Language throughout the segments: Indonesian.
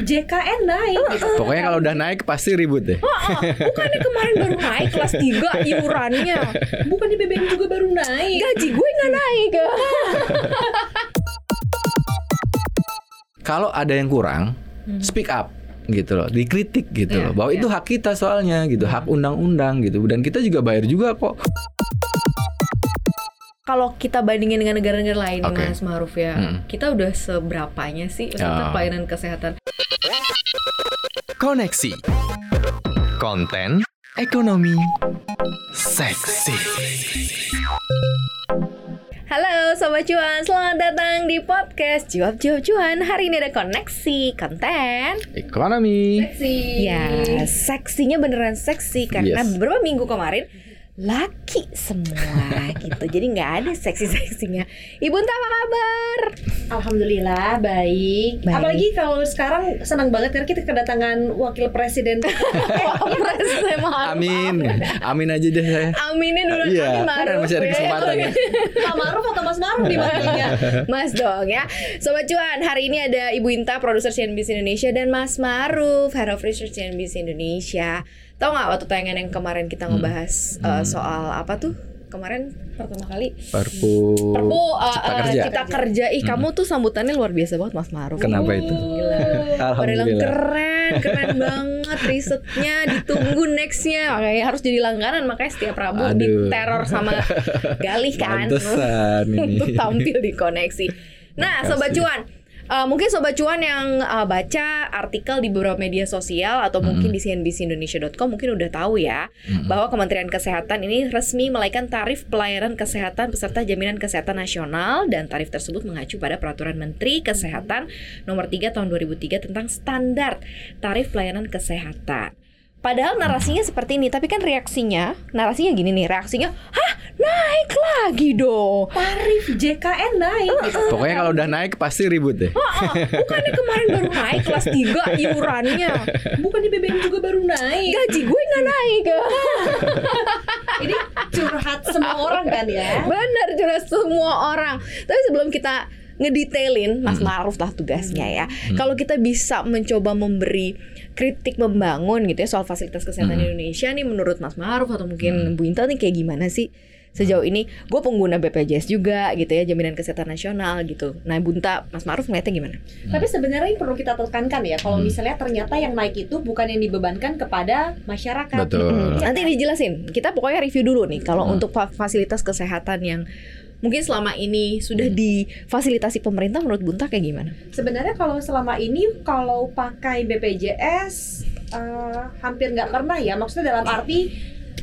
JKN naik gitu. Pokoknya kalau udah naik pasti ribut deh. Oh, oh, bukannya kemarin baru naik kelas 3 iurannya. Bukannya BBM juga baru naik. Gaji gue nggak naik. Kalau ada yang kurang, speak up gitu loh, dikritik gitu Iya, loh. Bahwa iya. itu hak kita soalnya gitu, hak undang-undang gitu. Dan kita juga bayar juga kok. Kalau kita bandingin dengan negara-negara lain, Oke. Mas Maruf ya, Mm. kita udah seberapanya sih maksudnya Ya. pelayanan kesehatan? Koneksi Konten Ekonomi Seksi Halo Sobat Cuan, selamat datang di podcast Jawab Jawab Cuan Hari ini ada koneksi konten Ekonomi. Seksi. Ya, seksinya beneran seksi Karena Yes. beberapa minggu kemarin Laki semua gitu Jadi nggak ada seksi-seksinya Ibu entah apa kabar? Alhamdulillah baik. Baik. Apalagi kalau sekarang senang banget karena kita kedatangan wakil presiden. Presiden Maruf. Amin. Amin aja deh saya. Aminin dulu Iya, Amin kan Maruf masih ada ya. kesempatan ya. Pak Maruf atau Mas Maruf nih makanya. Mas dong ya Sobat Cuan, hari ini ada Ibu Inta, produser CNBC Indonesia Dan Mas Maruf, Head of Research CNBC Indonesia Tahu nggak waktu tayangan yang kemarin kita ngebahas uh, soal apa tuh? Kemarin pertama kali Perpu. Perpu uh, Cipta uh, Kerja. Cipta Kerja. Ih, kamu tuh sambutannya luar biasa banget Mas Maruf Kenapa itu? Gila Padahal Alhamdulillah. keren, keren banget risetnya ditunggu nextnya makanya harus jadi langganan makanya setiap Rabu Aduh. diteror sama Galih kan Pantesan ini. untuk tampil di koneksi. Nah, sobat cuan, eh, mungkin sobat cuan yang eh, baca artikel di beberapa media sosial atau mungkin di cnbcindonesia.com mungkin udah tahu ya bahwa Kementerian Kesehatan ini resmi menaikkan tarif pelayanan kesehatan peserta jaminan kesehatan nasional dan tarif tersebut mengacu pada peraturan Menteri Kesehatan nomor 3 tahun 2003 tentang standar tarif pelayanan kesehatan. Padahal narasinya seperti ini, tapi kan reaksinya, narasinya gini nih, reaksinya, hah naik lagi dong. Tarif JKN naik gitu. Pokoknya kalau udah naik pasti ribut deh. Oh, oh, bukannya kemarin baru naik kelas 3 iurannya. Bukannya BBM juga baru naik. Gaji gue nggak naik. Ini curhat semua orang kan ya. Bener jelas semua orang. Tapi sebelum kita ngedetailin Mas Maruf lah tugasnya ya. Kalau kita bisa mencoba memberi kritik membangun gitu ya soal fasilitas kesehatan Indonesia nih menurut Mas Maruf atau mungkin Bu Intel nih kayak gimana sih? Sejauh ini gue pengguna BPJS juga gitu ya jaminan kesehatan nasional gitu. Nah Bunta Mas Maruf ngeliatnya gimana? Tapi sebenarnya yang perlu kita tekankan ya, kalau misalnya ternyata yang naik itu bukan yang dibebankan kepada masyarakat. Betul. Nanti dijelasin. Kita pokoknya review dulu nih kalau untuk fa- fasilitas kesehatan yang mungkin selama ini sudah difasilitasi pemerintah menurut Bunta kayak gimana? Sebenarnya kalau selama ini kalau pakai BPJS eh, hampir nggak pernah ya. Maksudnya dalam arti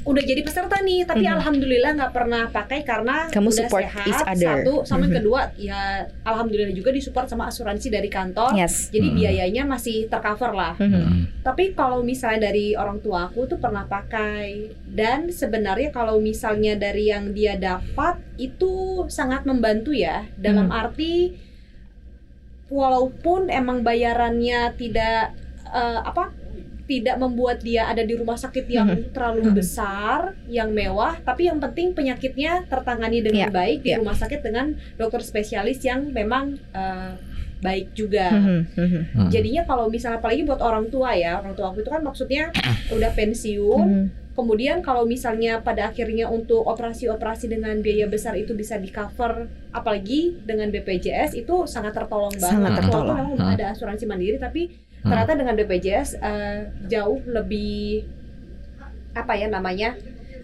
udah jadi peserta nih, tapi Mhm. alhamdulillah nggak pernah pakai karena Kamu udah support sehat. each other. Satu, sama yang Mhm. kedua ya alhamdulillah juga disupport sama asuransi dari kantor. Yes. Jadi Mhm. biayanya masih tercover lah. Mhm. Tapi kalau misalnya dari orang tua aku tuh pernah pakai dan sebenarnya kalau misalnya dari yang dia dapat itu sangat membantu ya dalam Hmm. arti walaupun emang bayarannya tidak eh, apa tidak membuat dia ada di rumah sakit yang terlalu Mhm. besar, yang mewah, tapi yang penting penyakitnya tertangani dengan Ya, baik di ya. rumah sakit dengan dokter spesialis yang memang eh, baik juga. Hmm. Jadinya kalau misalnya apalagi buat orang tua ya, orang tua aku itu kan maksudnya udah pensiun. Kemudian kalau misalnya pada akhirnya untuk operasi-operasi dengan biaya besar itu bisa di cover, apalagi dengan BPJS itu sangat tertolong banget. Sangat Walaupun tertolong. memang udah Hmm. ada asuransi mandiri, tapi Hmm. ternyata dengan BPJS eh, jauh lebih apa ya namanya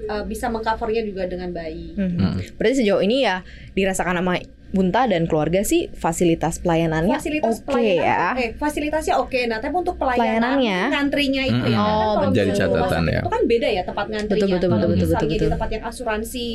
eh, bisa mengcovernya juga dengan baik. Mhm. Hmm. Berarti sejauh ini ya dirasakan sama Bunta dan keluarga sih fasilitas pelayanannya fasilitas oke pelayanan ya. eh fasilitasnya oke nah tapi untuk pelayanan Pelayanannya? ngantrinya itu Mm-mm. ya kan Oh, kalau Jadi misalnya rumah catatan ya. itu kan beda ya tempat ngantrinya Betul, betul, kalau betul, betul, misalnya betul, di betul. tempat yang asuransi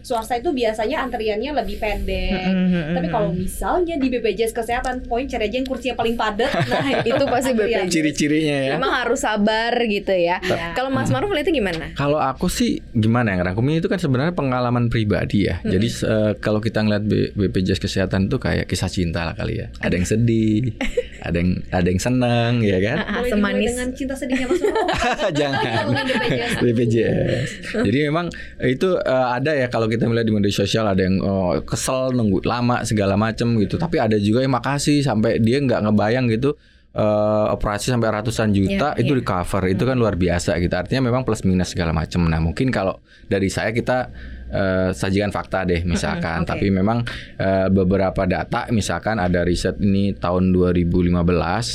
swasta itu biasanya antriannya lebih pendek Mhm. tapi kalau misalnya di BPJS kesehatan poin cari aja yang kursinya paling padat nah Itu pasti. BPJS. Ciri-cirinya ya. Emang harus sabar gitu ya. Ya. Kalau Mas Maruf lihatnya gimana? Kalau aku sih gimana ya ngerangkumnya itu kan sebenarnya pengalaman pribadi ya. Jadi eh, kalau kita ngeliat B- BPJS kesehatan itu kayak kisah cinta lah kali ya. Ada yang sedih, ada yang ada yang senang ya kan. Ah, dimulai semanis. dengan cinta sedihnya Mas? Jangan. BPJS. BPJS. Jadi memang itu eh, ada ya kalau kita melihat di media sosial ada yang oh, kesel nunggu lama segala macem gitu. Tapi ada juga yang makasih sampai dia nggak ngebayang gitu eh, operasi sampai ratusan juta Iya, itu iya. di cover itu kan luar biasa gitu artinya memang plus minus segala macam nah mungkin kalau dari saya kita eh, sajikan fakta deh misalkan oke. tapi memang eh, beberapa data misalkan ada riset ini tahun 2015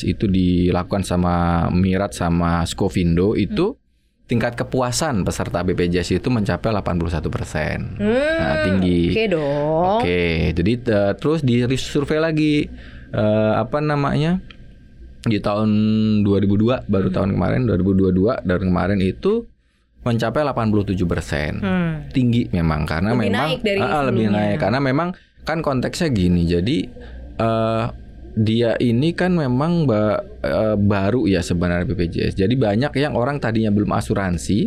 itu dilakukan sama Mirat sama Scovindo itu tingkat kepuasan peserta BPJS itu mencapai 81 persen Hmm, Nah, tinggi. Oke dong. Oke, jadi eh, terus di survei lagi eh, apa namanya di tahun 2002 baru Hmm. tahun kemarin 2022 dari kemarin itu mencapai 87 persen. Hmm. Tinggi memang karena Lebih memang naik dari ah, lebih naik karena memang kan konteksnya gini. Jadi eh, dia ini kan memang ba- eh, baru ya sebenarnya BPJS. Jadi banyak yang orang tadinya belum asuransi,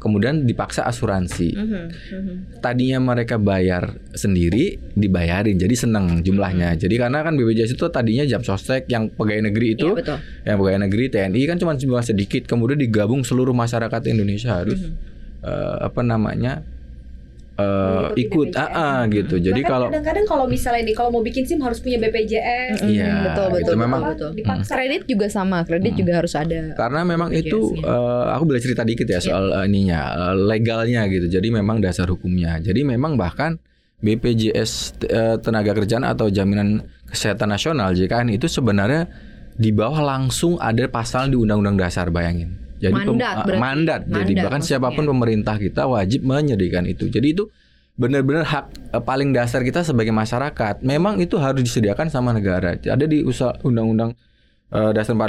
kemudian dipaksa asuransi. Mhm, mhm. tadinya mereka bayar sendiri dibayarin. Jadi seneng jumlahnya. Jadi karena kan BPJS itu tadinya jam sostek yang pegawai negeri itu Iya betul. yang pegawai negeri TNI kan cuma jumlah sedikit. Kemudian digabung seluruh masyarakat Indonesia. Harus eh, apa namanya eh, Mengikuti ikut BPJS. ah, ah, gitu jadi Bahkan kalau kadang-kadang kalau misalnya nih kalau mau bikin SIM harus punya BPJS. Iya, betul gitu. betul Memang- betul, betul. Dipaksa. Kredit juga sama, kredit juga harus ada. karena memang itu eh, aku boleh cerita dikit ya soal eh, ininya eh, legalnya gitu jadi memang dasar hukumnya jadi memang bahkan BPJS eh, tenaga kerjaan atau jaminan kesehatan nasional JKN itu sebenarnya di bawah langsung ada pasal di undang-undang dasar bayangin jadi pem- Mandat berarti. mandat jadi bahkan maksudnya. siapa pun pemerintah kita wajib menyediakan itu jadi itu benar-benar hak eh, paling dasar kita sebagai masyarakat memang itu harus disediakan sama negara ada di undang-undang eh, dasar 45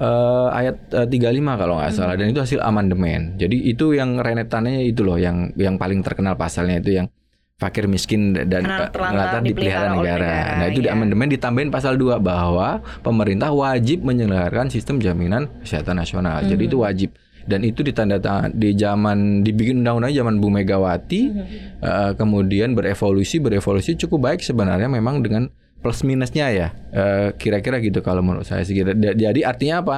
eh, ayat eh, 35 kalau nggak salah dan itu hasil amandemen. Jadi itu yang renetannya itu loh yang yang paling terkenal pasalnya itu yang fakir miskin dan eh, terlantar dipelihara negara. negara, Nah, itu di iya. amandemen ditambahin pasal 2 bahwa pemerintah wajib menyelenggarakan sistem jaminan kesehatan nasional. Jadi itu wajib. Dan itu ditandatangan di zaman dibikin undang-undang zaman Bu Megawati eh, kemudian berevolusi berevolusi cukup baik sebenarnya memang dengan plus minusnya ya. Eh, kira-kira gitu kalau menurut saya sih. Jadi artinya apa?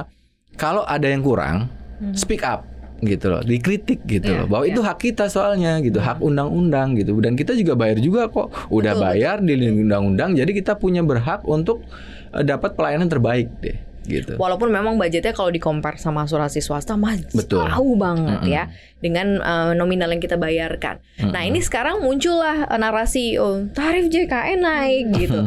Kalau ada yang kurang speak up gitu loh dikritik gitu Iya, loh bahwa iya. itu hak kita soalnya gitu hak undang-undang gitu dan kita juga bayar juga kok udah Betul, bayar di undang-undang jadi kita punya berhak untuk eh, dapat pelayanan terbaik deh gitu Walaupun memang budgetnya kalau dikompar sama asuransi swasta masih Betul. jauh banget Mm-mm. ya dengan eh, nominal yang kita bayarkan. Nah Mm-mm. ini sekarang muncullah eh, narasi oh, tarif JKN naik gitu.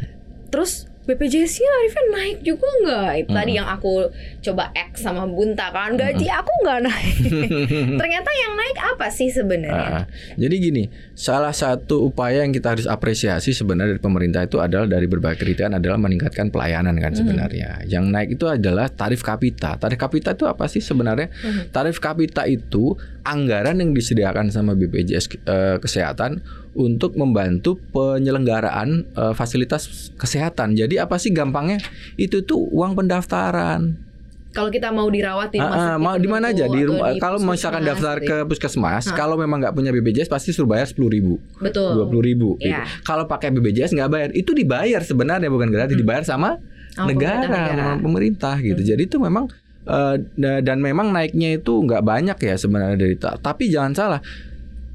Terus BPJS-nya tarifnya naik juga nggak? Itu tadi yang aku coba X sama Bunta kan gaji aku nggak naik. Ternyata yang naik apa sih sebenarnya? Ah, jadi gini, salah satu upaya yang kita harus apresiasi sebenarnya dari pemerintah itu adalah dari berbagai kriteria adalah meningkatkan pelayanan kan sebenarnya. Yang naik itu adalah tarif kapita. Tarif kapita itu apa sih sebenarnya? Tarif kapita itu anggaran yang disediakan sama BPJS eh, kesehatan untuk membantu penyelenggaraan eh, fasilitas kesehatan. Jadi apa sih gampangnya? Itu tuh uang pendaftaran. Kalau kita mau dirawat di Ah, rumah ah, sakit mau di mana aja di rumah kalau misalkan daftar gitu ke ya. puskesmas Ah. kalau memang nggak punya BPJS pasti suruh bayar sepuluh ribu betul dua puluh ribu gitu. Iya. kalau pakai BPJS nggak bayar itu dibayar sebenarnya bukan gratis dibayar sama negara, pemerintah negara. pemerintah gitu jadi itu memang eh, da- dan memang naiknya itu nggak banyak ya sebenarnya dari ta- tapi jangan salah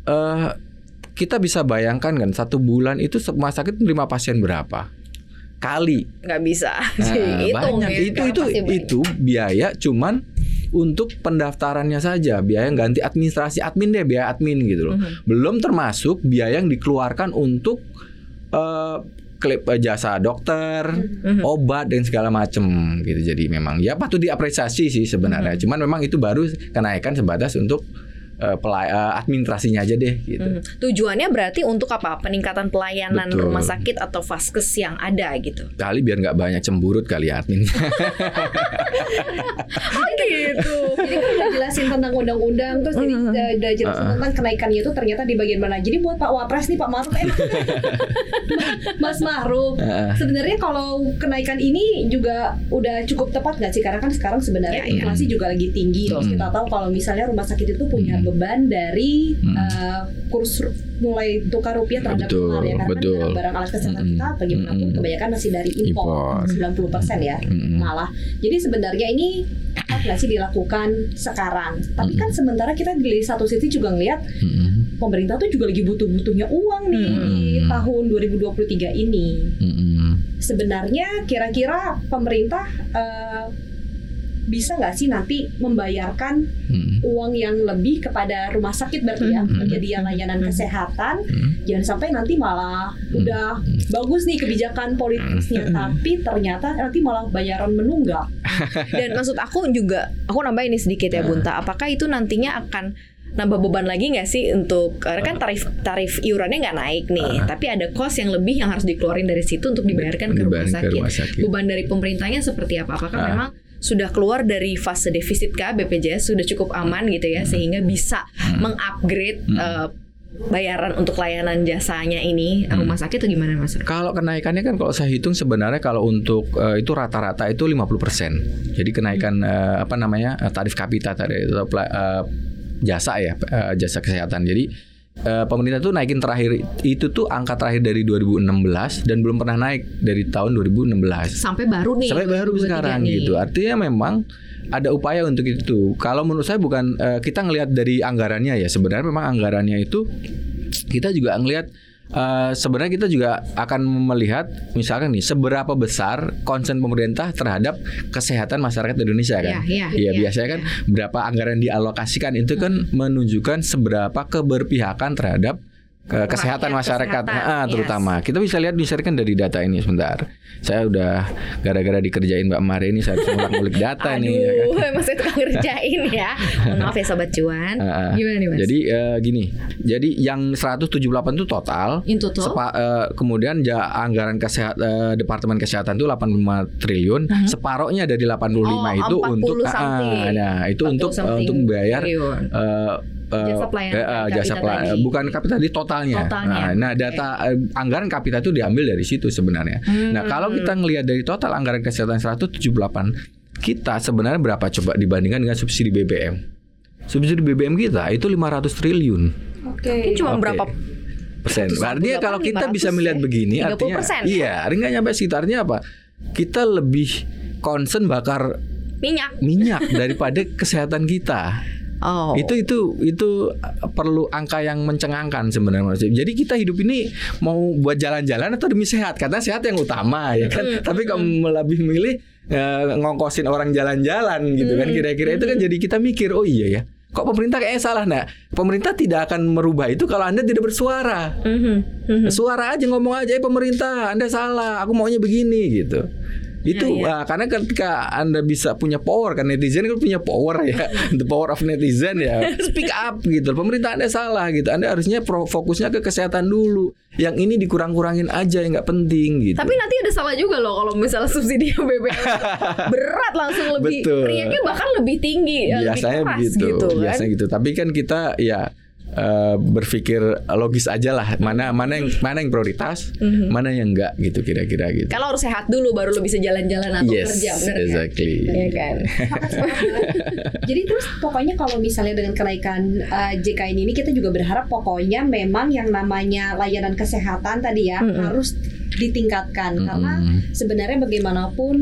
eh kita bisa bayangkan kan satu bulan itu rumah sakit terima pasien berapa kali nggak bisa Nah, Hitung banyak ya, itu itu banyak. itu biaya cuman untuk pendaftarannya saja biaya yang ganti administrasi admin deh biaya admin gitu loh Mhm. belum termasuk biaya yang dikeluarkan untuk eh, klip eh, jasa dokter Mhm. obat dan segala macem gitu jadi memang ya patut diapresiasi sih sebenarnya Mhm. cuman memang itu baru kenaikan sebatas untuk eh, pelay- eh, administrasinya aja deh gitu Mhm. Tujuannya berarti untuk apa? Peningkatan pelayanan Betul. rumah sakit atau vaskes yang ada gitu. kali biar nggak banyak cemburut kali ya admin Oh gitu. Jadi kan udah jelasin tentang undang-undang terus jadi Hmm. uh, udah jelasin Uh-uh. tentang kenaikannya itu ternyata di bagian mana. Jadi buat Pak Wapres nih Pak Maruf enak. Mas Maruf. Heeh. Sebenarnya kalau kenaikan ini juga udah cukup tepat nggak sih? Karena kan sekarang sebenarnya Ya, ya. inflasi juga lagi tinggi. Terus Hmm. kita tahu kalau misalnya rumah sakit itu punya Hmm. beban dari Hmm. uh, kurs mulai tukar rupiah terhadap Betul, dolar ya. Karena betul. kan barang alat kesehatan kita bagaimanapun kebanyakan masih dari impor, Impor. 90% ya malah. Jadi sebenarnya ini tepat nggak sih dilakukan sekarang? Tapi kan sementara kita di satu sisi juga ngelihat Mm-mm. pemerintah tuh juga lagi butuh-butuhnya uang nih Hmm. di tahun 2023 ini. Mm-mm. sebenarnya kira-kira pemerintah eh, bisa nggak sih nanti membayarkan Hmm. uang yang lebih kepada rumah sakit berarti ya Hmm. penyedia layanan Hmm. kesehatan Hmm. jangan sampai nanti malah udah bagus nih kebijakan politisnya tapi ternyata nanti malah bayaran menunggak Dan maksud aku juga, aku nambah ini sedikit ya Bunta. Apakah itu nantinya akan nambah beban lagi nggak sih untuk karena kan tarif tarif iurannya nggak naik nih, tapi ada cost yang lebih yang harus dikeluarin dari situ untuk dibayarkan ke rumah Dibayarkan ke sakit. rumah sakit. Beban dari pemerintahnya seperti apa? Apakah Ah. memang sudah keluar dari fase defisit kah BPJS sudah cukup aman gitu ya sehingga bisa mengupgrade eh, bayaran untuk layanan jasanya ini rumah sakit atau gimana Mas? Kalau kenaikannya kan kalau saya hitung sebenarnya kalau untuk eh, itu rata-rata itu 50%. Jadi kenaikan eh, apa namanya? tarif kapita tadi pela- eh, jasa ya, eh, jasa kesehatan. Jadi eh, pemerintah tuh naikin terakhir itu tuh angka terakhir dari 2016 dan belum pernah naik dari tahun 2016. Sampai baru nih. Sampai baru 2023 sekarang nih. gitu. Artinya memang ada upaya untuk itu. Kalau menurut saya bukan eh, kita ngelihat dari anggarannya ya. Sebenarnya memang anggarannya itu kita juga ngelihat eh, sebenarnya kita juga akan melihat misalkan nih seberapa besar konsen pemerintah terhadap kesehatan masyarakat Indonesia kan. Iya, iya, Iya, iya, biasanya kan berapa anggaran dialokasikan itu kan menunjukkan seberapa keberpihakan terhadap eh, kesehatan Rakyat, masyarakat kesehatan, Ah, yes. terutama. Kita bisa lihat misalkan kan dari data ini sebentar. Saya udah gara-gara dikerjain Mbak Mari ini saya harus ngulik data Aduh, nih ya kan. masih tukang ngerjain ya. Maaf ya sobat cuan. Ah. Gimana nih Mas? Jadi eh, gini, jadi yang 178 itu total. in total Sepa- eh, kemudian ja, anggaran kesehat eh, Departemen Kesehatan itu 85 triliun, Mhm. separohnya dari 85 Oh, itu 40 untuk something. nah, itu 40 untuk something untuk bayar triliun. eh, eh, Jasa pelayanan eh, kapita jasa pela- tadi. bukan kapita di totalnya. Totalnya, Nah, nah, data eh, anggaran kapita itu diambil dari situ sebenarnya. Nah, Hmm. kalau kita ngelihat dari total anggaran kesehatan 178, kita sebenarnya berapa coba dibandingkan dengan subsidi BBM? Subsidi BBM kita itu 500 triliun oke Mungkin cuma Oke. berapa persen. 178, Artinya kalau kita 500 bisa melihat ya. begini, 30% artinya ya? iya, nggak nyampe sekitarnya apa? Kita lebih concern bakar minyak? minyak daripada kesehatan kita. Oh. Itu itu itu perlu angka yang mencengangkan sebenarnya Mas. Jadi kita hidup ini mau buat jalan-jalan atau demi sehat? Karena sehat yang utama ya kan. Tapi kalau lebih milih eh, ngongkosin orang jalan-jalan gitu kan kira-kira itu kan jadi kita mikir oh iya ya. Kok pemerintah kayaknya salah nah? Pemerintah tidak akan merubah itu kalau Anda tidak bersuara. Mhm, mhm. Suara aja ngomong aja "Eh, pemerintah, Anda salah, aku maunya begini gitu. Itu Ya, ah, karena ketika Anda bisa punya power kan netizen kan punya power ya. The power of netizen ya. Speak up gitu. Pemerintah Anda salah gitu. Anda harusnya fokusnya ke kesehatan dulu. Yang ini dikurang-kurangin aja yang nggak penting gitu. Tapi nanti ada salah juga loh kalau misalnya subsidi BBM berat langsung lebih Betul. riaknya bahkan lebih tinggi, ya, biasanya lebih keras begitu, gitu kan. biasanya gitu. Tapi kan kita ya eh, berpikir logis aja lah mana mana yang mana yang prioritas, Mhm. mana yang enggak gitu kira-kira gitu. Kalau harus sehat dulu baru lo bisa jalan-jalan atau yes, kerja, bener kan? exactly. Iya kan? Jadi terus pokoknya kalau misalnya dengan kenaikan uh, JKN ini kita juga berharap pokoknya memang yang namanya layanan kesehatan tadi ya Mm-mm. harus ditingkatkan karena Mm-mm. sebenarnya bagaimanapun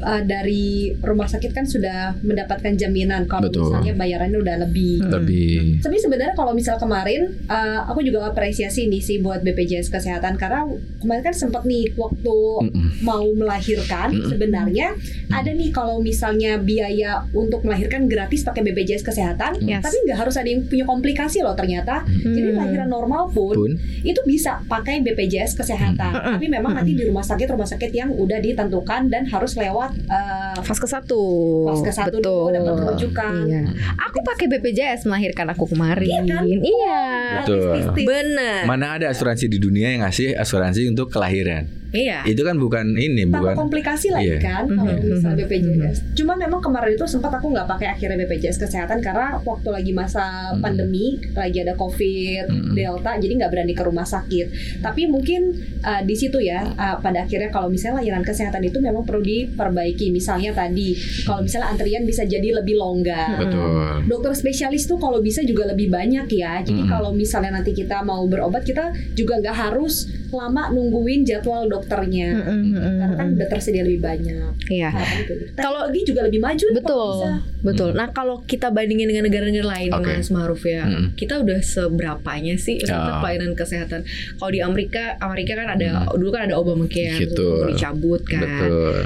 uh, dari rumah sakit kan sudah mendapatkan jaminan kalau Betul. misalnya bayarannya udah lebih. Lebih Tapi sebenarnya kalau misal kemarin uh, aku juga apresiasi nih sih buat BPJS kesehatan karena kemarin kan sempat nih waktu Mm-mm. mau melahirkan Mm-mm. sebenarnya ada nih kalau misalnya biaya untuk melahirkan gratis pakai BPJS kesehatan Yes. tapi nggak harus ada yang punya komplikasi loh ternyata jadi Hmm. lahiran normal pun, pun itu bisa pakai BPJS kesehatan Mm-mm. tapi memang nanti di rumah sakit rumah sakit yang udah ditentukan dan harus lewat uh, Fase satu. pas ke satu dulu dapat rujukan Iya. Aku pakai BPJS melahirkan aku kemarin. Iya kan? Iya. Betul. Bener. mana ada asuransi di dunia yang ngasih asuransi untuk kelahiran? Iya. Itu kan bukan ini, tanpa bukan komplikasi lagi Iya. kan kalau Mhm, misalnya mhm, BPJS. Cuma memang kemarin itu sempat aku nggak pakai akhirnya BPJS kesehatan karena waktu lagi masa Mhm. pandemi, lagi ada COVID, Mhm. Delta, jadi nggak berani ke rumah sakit. Tapi mungkin uh, di situ ya, uh, pada akhirnya kalau misalnya layanan kesehatan itu memang perlu diperbaiki. Misalnya tadi kalau misalnya antrian bisa jadi lebih longgar. Betul. Dokter spesialis tuh kalau bisa juga lebih banyak ya. Jadi Mm-mm. kalau misalnya nanti kita mau berobat kita juga nggak harus lama nungguin jadwal dokternya. Karena kan udah tersedia lebih banyak. Iya. Harapan itu. Kalau- Teknologi juga lebih maju Betul, bisa. betul. Nah kalau kita bandingin dengan negara-negara lain, Oke. Mas Maruf ya, Mm. kita udah seberapanya sih maksudnya Ya. pelayanan kesehatan? Kalau di Amerika, Amerika kan ada dulu kan ada Obamacare, Gitu. dicabut kan. Betul.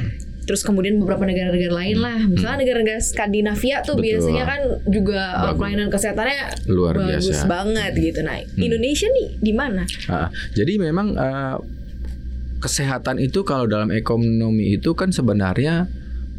Terus kemudian beberapa negara-negara lain lah, misalnya negara-negara Skandinavia tuh Betul. biasanya kan juga uh, Bagus. pelayanan kesehatannya Luar bagus biasa. banget gitu. Nah, Indonesia nih di mana? Ah, jadi memang eh, kesehatan itu kalau dalam ekonomi itu kan sebenarnya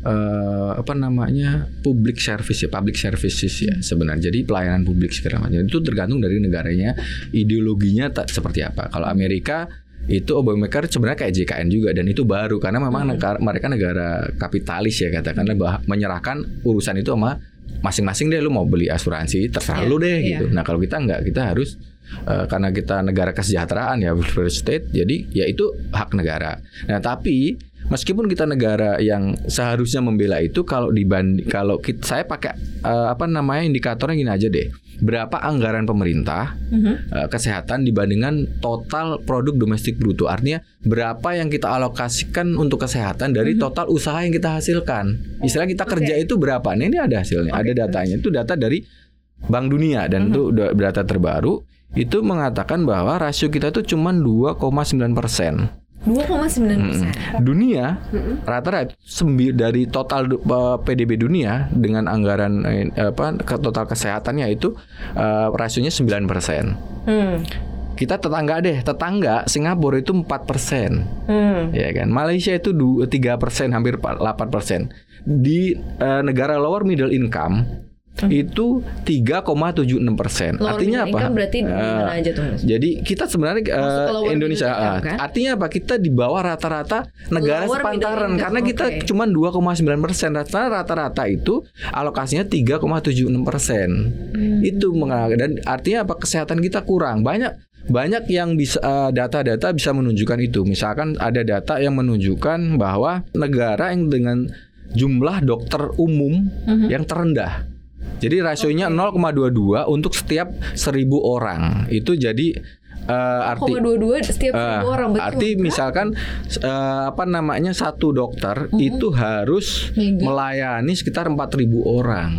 eh, apa namanya public service ya public services ya sebenarnya. Jadi pelayanan publik segala macam. Itu tergantung dari negaranya ideologinya tak seperti apa. Kalau Amerika itu Obamacare sebenarnya kayak JKN juga dan itu baru karena memang negara, mereka negara kapitalis ya katakanlah bah- menyerahkan urusan itu sama masing-masing deh. Lu mau beli asuransi terserah Iya, lu deh iya. gitu. Nah kalau kita nggak kita harus eh, karena kita negara kesejahteraan ya welfare state jadi ya itu hak negara. Nah tapi meskipun kita negara yang seharusnya membela itu kalau dibanding kalau kita, saya pakai eh, apa namanya indikatornya gini aja deh. Berapa anggaran pemerintah eh, kesehatan dibandingkan total produk domestik bruto? Artinya berapa yang kita alokasikan untuk kesehatan dari total usaha yang kita hasilkan? Istilah kita kerja itu berapa? Nah ini ada hasilnya. Ada datanya. Itu data dari Bank Dunia dan itu udah data terbaru itu mengatakan bahwa rasio kita itu cuma 2,9 persen. 2,9 persen. dunia rata-rata sembi- dari total eh, PDB dunia dengan anggaran eh, apa ke total kesehatannya itu eh, rasionya 9 persen. Hmm. kita tetangga deh tetangga Singapura itu 4 persen. Hmm. ya kan? Malaysia itu du- 3 persen hampir 8 persen. Di eh, negara lower middle income itu 3,76 persen artinya apa income berarti Eh, aja tuh, Mas? jadi kita sebenarnya eh, lower Indonesia income, ah, kan? artinya apa kita di bawah rata-rata negara Lower sepantaran middle karena income, kita oke. cuma 2,9 persen rata-rata itu alokasinya 3,76 persen Hmm. itu dan artinya apa kesehatan kita kurang banyak banyak yang bisa eh, data-data bisa menunjukkan itu misalkan ada data yang menunjukkan bahwa negara yang dengan jumlah dokter umum Mhm. yang terendah jadi rasionya 0,22 untuk setiap 1000 orang. Itu jadi eh, arti 0,22 setiap seribu orang betul. arti misalkan eh, apa namanya satu dokter itu harus Mega. melayani sekitar 4000 orang.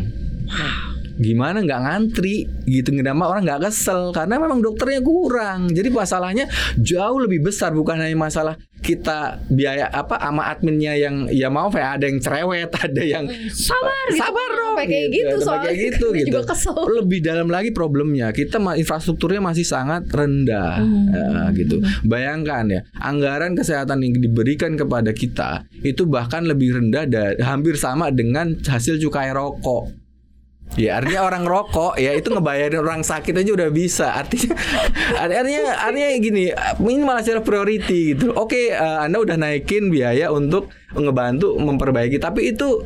Gimana nggak ngantri gitu ngedama orang nggak kesel karena memang dokternya kurang. Jadi masalahnya jauh lebih besar bukan hanya masalah kita biaya apa sama adminnya yang ya mau ya ada yang cerewet, ada yang sabar gitu. sabar dong kayak gitu sampai soalnya. kayak gitu gitu. juga kesel. Lebih dalam lagi problemnya kita infrastrukturnya masih sangat rendah Ya, gitu. Bayangkan ya anggaran kesehatan yang diberikan kepada kita itu bahkan lebih rendah dan hampir sama dengan hasil cukai rokok. Ya artinya orang rokok ya itu ngebayarin orang sakit aja udah bisa. Artinya artinya artinya gini ini malah secara priority gitu. Oke eh, anda udah naikin biaya untuk ngebantu memperbaiki tapi itu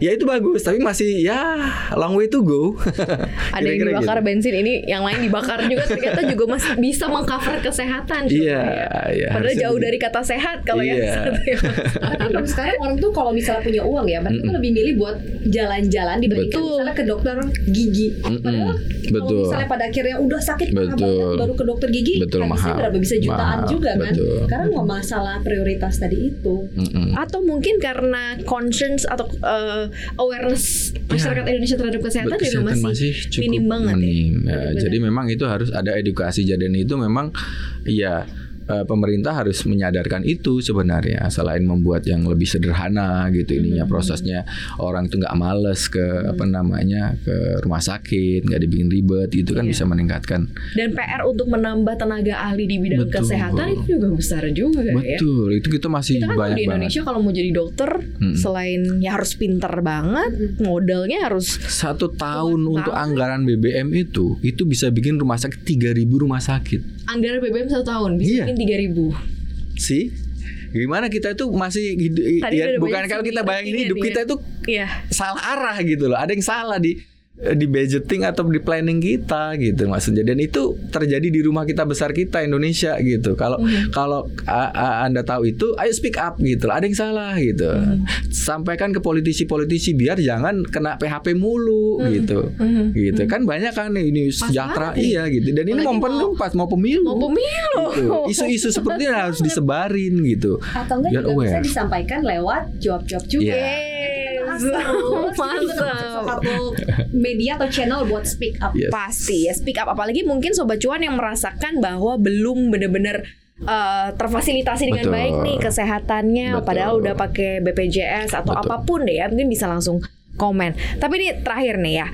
ya itu bagus tapi masih ya long way to go Ada yang dibakar gitu. bensin ini, yang lain dibakar juga ternyata juga masih bisa mengcover kesehatan. coba Iya, ya. iya, Padahal jauh dari kata sehat kalau yang Iya. satu ya. Tapi kalau sekarang orang tuh kalau misalnya punya uang ya, berarti tuh lebih milih buat jalan-jalan dibandingkan Betul. misalnya ke dokter gigi. Mm-mm. Padahal kalau Betul. misalnya pada akhirnya udah sakit Betul. banget baru ke dokter gigi, Betul, mahal. berapa bisa jutaan Mahal. juga kan? Betul. Karena nggak masalah prioritas tadi itu. Mm-mm. Atau mungkin karena concerns atau uh, awareness masyarakat Indonesia terhadap kesehatan, juga Kesehatan masih, cukup minim banget. ya. minim. Ya, jadi memang itu harus ada edukasi dan itu memang ya eh, pemerintah harus menyadarkan itu sebenarnya selain membuat yang lebih sederhana gitu ininya Hmm. prosesnya orang itu nggak males ke apa namanya ke rumah sakit nggak dibikin ribet itu kan Iya. bisa meningkatkan Dan PR untuk menambah tenaga ahli di bidang Betul. kesehatan itu juga besar juga ya. betul itu kita masih Kita kan banyak di banget Indonesia kalau mau jadi dokter, Mm. selain ya harus pinter banget, modalnya harus satu tahun untuk banget. anggaran BBM itu itu bisa bikin rumah sakit 3000 rumah sakit anggaran BBM satu tahun bisa Iya. bikin tiga ribu. sih gimana kita itu masih hidup Tadi ya, bukan kalau kita bayangin hidup kita ya. itu Iya. salah arah gitu loh ada yang salah di di budgeting atau di planning kita gitu maksudnya. Dan itu terjadi di rumah kita besar kita Indonesia gitu. Kalau kalau a- a- anda tahu itu ayo speak up gitu ada yang salah gitu. Sampaikan ke politisi-politisi biar jangan kena PHP mulu gitu. Gitu kan banyak kan ini sejahtera iya gitu. Dan ini Apalagi momen mau- pas mau pemilu. Mau pemilu. gitu. isu-isu seperti ini harus disebarin gitu. Atau enggak Biar juga bisa disampaikan lewat job-job juga. Iya. Terus satu media atau channel buat speak up. Yes. Pasti ya speak up apalagi mungkin sobat cuan yang merasakan bahwa belum benar-benar eh, terfasilitasi dengan Betul. baik nih kesehatannya Betul. padahal udah pakai BPJS atau Betul. apa pun deh ya mungkin bisa langsung komen. Tapi ini terakhir nih ya.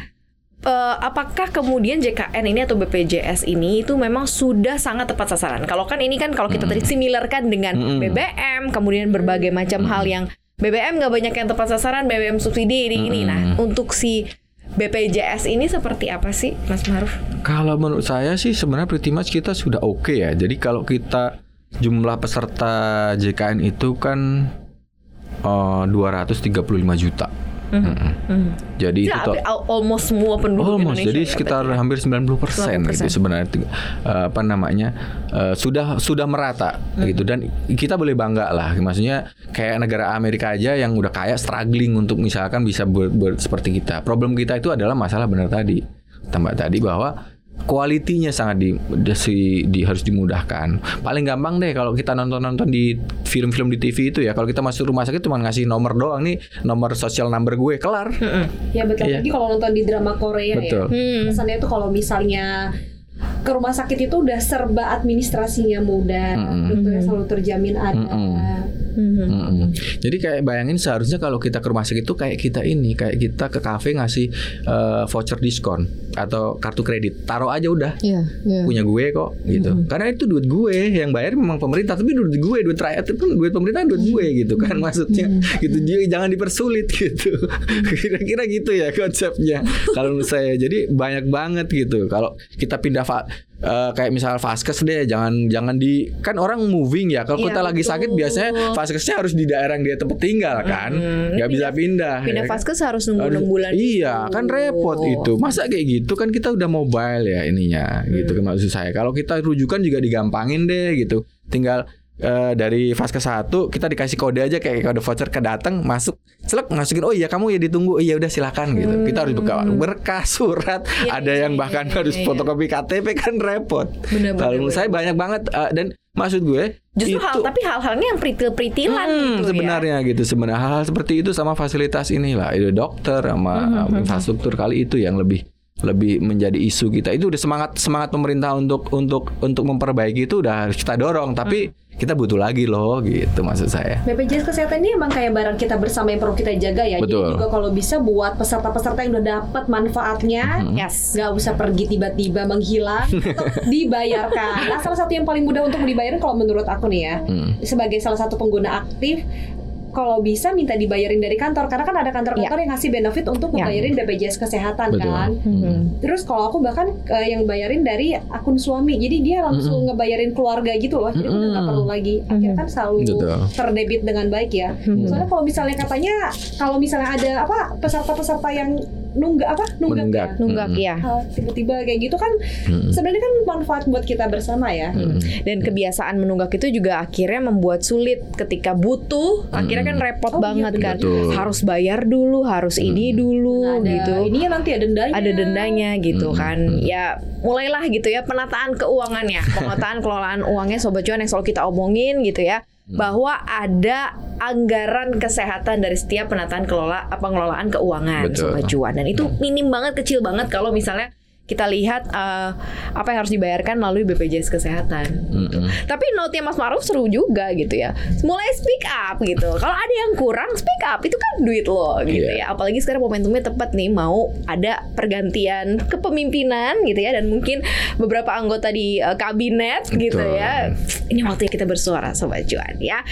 eh, apakah kemudian JKN ini atau BPJS ini itu memang sudah sangat tepat sasaran? Kalau kan ini kan kalau kita tadi similarkan dengan. BBM, kemudian berbagai macam hal yang BBM nggak banyak yang tepat sasaran, BBM subsidi ini ini. Nah, untuk si BPJS ini seperti apa sih, Mas Maruf? Kalau menurut saya sih sebenarnya pretty much kita sudah oke ya. Jadi kalau kita jumlah peserta JKN itu kan eh, 235 juta. Mm-mm. Jadi itu Ya, al- almost semua penduduk Almost, Indonesia. jadi ya, sekitar berarti. hampir 90 persen 90%. gitu sebenarnya Eh, apa namanya eh, sudah sudah merata gitu dan kita boleh bangga lah, maksudnya kayak negara Amerika aja yang udah kaya struggling untuk misalkan bisa ber, ber- seperti kita. Problem kita itu adalah masalah benar tadi, tambah tadi bahwa kualitinya sangat di, di- di- harus dimudahkan. Paling gampang deh kalau kita nonton-nonton di film-film di TV itu ya, kalau kita masuk rumah sakit cuma ngasih nomor doang nih, nomor social number gue kelar. Ya betul. Iya. Jadi kalau nonton di drama Korea Betul. ya. Hmm. Kesannya itu kalau misalnya ke rumah sakit itu udah serba administrasinya mudah, Mm-mm. dokternya selalu terjamin ada. Mm-mm. Mhm. Mm-mm. Jadi kayak bayangin seharusnya kalau kita ke rumah sakit itu kayak kita ini, kayak kita ke kafe ngasih eh, voucher diskon atau kartu kredit, taruh aja udah Iya, iya. punya gue kok gitu. Karena itu duit gue yang bayar memang pemerintah, tapi duit gue, duit rakyat itu kan duit pemerintah duit gue gitu kan maksudnya. Gitu Jadi jangan dipersulit gitu. Kira-kira gitu ya konsepnya. Kalau menurut saya jadi banyak banget gitu. Kalau kita pindah eh, kayak misal vaskes deh, jangan jangan di kan orang moving ya. Kalau Iya, kita lagi sakit biasanya vaskesnya harus di daerah yang dia tempat tinggal kan. Nggak bisa pindah. Pindah ya kan? vaskes harus nunggu Harus- 6 bulan. Iya, dulu. kan repot itu. Masa kayak gitu kan kita udah mobile ya ininya gitu Hmm. kan maksud saya. Kalau kita rujukan juga digampangin deh gitu. Tinggal eh, dari vaskes satu kita dikasih kode aja kayak kode voucher ke datang masuk selek masukin oh iya kamu ya ditunggu. Iya udah silakan gitu. Kita harus berkas berkas surat. Hmm. Iya, ada iya, yang iya, bahkan iya, harus iya. fotokopi KTP kan repot. Bener, kalau menurut saya banyak banget eh, dan maksud gue Justru hal itu tapi hal-halnya yang peritil-peritilan Hmm, gitu ya. sebenarnya gitu. Sebenarnya hal-hal seperti itu sama fasilitas inilah itu dokter sama um, infrastruktur kali itu yang lebih lebih menjadi isu kita itu udah semangat semangat pemerintah untuk untuk untuk memperbaiki itu udah harus kita dorong tapi kita butuh lagi loh gitu maksud saya BPJS kesehatan ini emang kayak barang kita bersama yang perlu kita jaga ya. Betul. Jadi juga kalau bisa buat peserta-peserta yang udah dapat manfaatnya, Yes. nggak usah pergi tiba-tiba menghilang, dibayarkan. Nah, salah satu yang paling mudah untuk dibayarin kalau menurut aku nih ya, Hmm. sebagai salah satu pengguna aktif, kalau bisa minta dibayarin dari kantor karena kan ada kantor-kantor yang ngasih benefit untuk Ya. membayarin BPJS kesehatan betul kan. Mhm. Terus kalau aku bahkan eh, yang bayarin dari akun suami, jadi dia langsung ngebayarin keluarga gitu loh, jadi udah nggak perlu lagi. Akhirnya kan selalu Betul. terdebit dengan baik ya. Mhm. Soalnya kalau misalnya katanya kalau misalnya ada apa peserta-peserta yang nunggak apa nunggak, Menunggak. ya? Nunggak Mhm. ya. Hal tiba-tiba kayak gitu kan Mm-mm. sebenarnya kan manfaat buat kita bersama ya. Mm-mm. Dan kebiasaan menunggak itu juga akhirnya membuat sulit ketika butuh, akhirnya kan repot Oh, iya, banget kan. betul. Harus bayar dulu, harus ini dulu ada gitu. ini nanti ada dendanya. ada dendanya gitu Mm-mm. kan ya mulailah gitu ya penataan keuangannya penataan kelolaan uangnya sobat cuan yang selalu kita omongin gitu ya bahwa ada anggaran kesehatan dari setiap penataan kelola pengelolaan keuangan Betul. sobat cuan dan itu minim banget kecil banget kalau misalnya kita lihat eh, apa yang harus dibayarkan melalui BPJS kesehatan. Mm-mm. Tapi note Mas Maruf seru juga gitu ya. Mulai speak up gitu. Kalau ada yang kurang speak up itu kan duit lo gitu Iya. ya. Apalagi sekarang momentumnya tepat nih mau ada pergantian kepemimpinan gitu ya dan mungkin beberapa anggota di eh, kabinet gitu Betul. ya. Ini waktunya kita bersuara sobat cuan ya.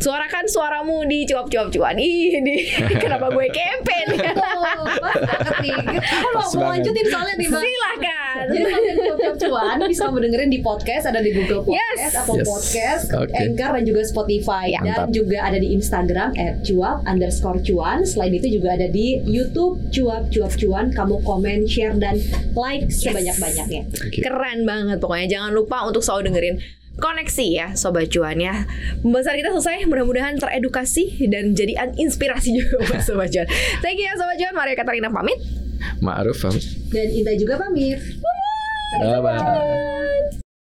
Suarakan suaramu di cuap-cuap cuan. Ih, di kenapa gue campaign? Tuh, pas banget nih. Kalau mau lanjutin soalnya nih, Bang. Silahkan. Jadi konten cuap cuan bisa kamu dengerin di podcast ada di Google Podcast, Yes. Apple Yes. Podcast, Oke. Anchor dan juga Spotify Ya. dan Mantap. juga ada di Instagram @cuap underscore cuan. Selain itu juga ada di YouTube cuap cuap cuan. Kamu komen, share dan like sebanyak banyaknya. Oke. Keren banget pokoknya. Jangan lupa untuk selalu dengerin koneksi ya Sobat Cuan ya Pembahasan kita selesai Mudah-mudahan teredukasi Dan jadi an- inspirasi juga buat Sobat Cuan Thank you ya Sobat Cuan Maria Katarina pamit Ma'ruf pamit. Dan Inta juga pamit. Bye bye.